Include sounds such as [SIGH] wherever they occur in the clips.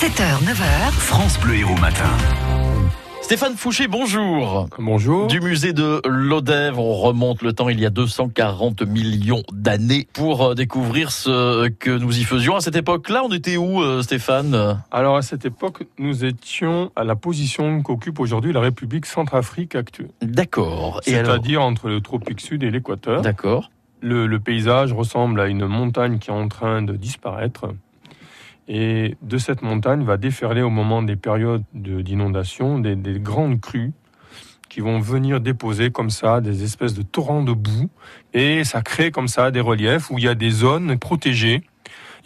7h, 9h. France Bleu Héros Matin. Stéphane Fouché, bonjour. Bonjour. Du musée de Lodève, on remonte le temps il y a 240 millions d'années pour euh, découvrir ce que nous y faisions. À cette époque-là, on était où, euh, Stéphane? Alors à cette époque, nous étions à la position qu'occupe aujourd'hui la République Centrafrique actuelle. D'accord. Alors? C'est-à-dire entre le tropique sud et l'équateur. D'accord. Le, le paysage ressemble à une montagne qui est en train de disparaître. Et de cette montagne va déferler au moment des périodes de- d'inondation des, des grandes crues qui vont venir déposer comme ça des espèces de torrents de boue. Et ça crée comme ça des reliefs où il y a des zones protégées,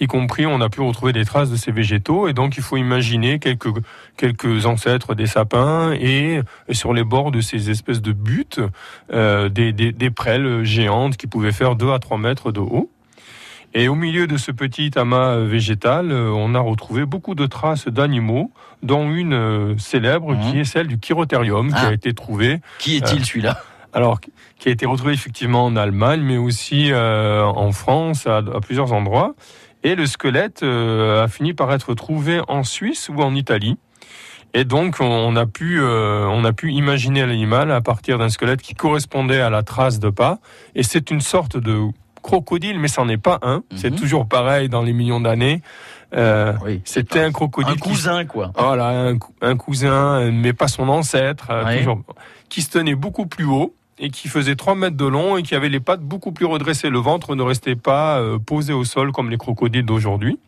y compris on a pu retrouver des traces de ces végétaux. Et donc il faut imaginer quelques, quelques ancêtres des sapins et, sur les bords de ces espèces de buttes, euh, des, des, des prêles géantes qui pouvaient faire 2 à 3 mètres de haut. Et au milieu de ce petit amas euh, végétal, euh, on a retrouvé beaucoup de traces d'animaux, dont une euh, célèbre Mhm. qui est celle du chirotherium, qui Ah. a été trouvée, Qui est-il Euh, celui-là? alors qui a été retrouvée effectivement en Allemagne, mais aussi euh, en France à, à plusieurs endroits. Et le squelette euh, a fini par être trouvé en Suisse ou en Italie. Et donc on, on a pu euh, on a pu imaginer l'animal à partir d'un squelette qui correspondait à la trace de pas. Et c'est une sorte de crocodile, mais c'en est pas un. C'est Mhm. toujours pareil dans les millions d'années. Euh, Oui. C'était un crocodile. Un qui- cousin, quoi. voilà, un, un cousin, mais pas son ancêtre, euh, Ouais. toujours, qui se tenait beaucoup plus haut et qui faisait 3 mètres de long et qui avait les pattes beaucoup plus redressées. Le ventre ne restait pas euh, posé au sol comme les crocodiles d'aujourd'hui.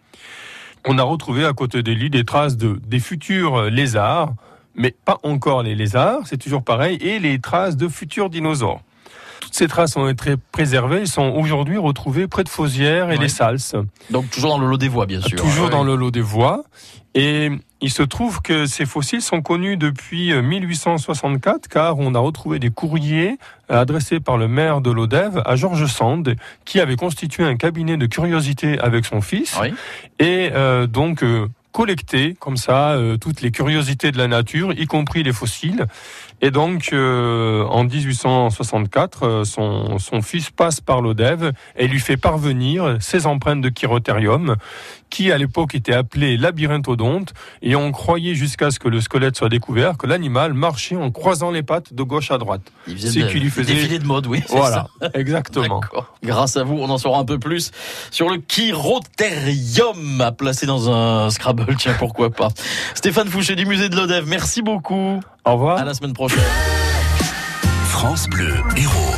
On a retrouvé à côté des lits des traces de, des futurs lézards, mais pas encore les lézards, c'est toujours pareil, et les traces de futurs dinosaures. Toutes ces traces ont été préservées, elles sont aujourd'hui retrouvées près de Fauzières et Ouais. les Salses. Donc toujours dans le lot des voies, bien sûr. Toujours Ouais. dans le lot des voies. Et il se trouve que ces fossiles sont connus depuis euh, 1864 car on a retrouvé des courriers euh, adressés par le maire de Lodève à Georges Sand qui avait constitué un cabinet de curiosité avec son fils Oui. et euh, donc euh, collecté comme ça euh, toutes les curiosités de la nature, y compris les fossiles. Et donc euh, en 1864, euh, son, son fils passe par l'Odève et lui fait parvenir ses empreintes de chirotherium qui à l'époque était appelé labyrinthodonte et on croyait jusqu'à ce que le squelette soit découvert que l'animal marchait en croisant les pattes de gauche à droite. Il faisait C'est de- qui lui faisait- des défilés de mode, oui. Voilà, ça. [LAUGHS] exactement. Grâce à vous, on en saura un peu plus sur le chirotherium à placer dans un Scrabble. Tiens, pourquoi pas. Stéphane Fouché du musée de Lodève, merci beaucoup. Au revoir. À la semaine prochaine. France Bleu Héros.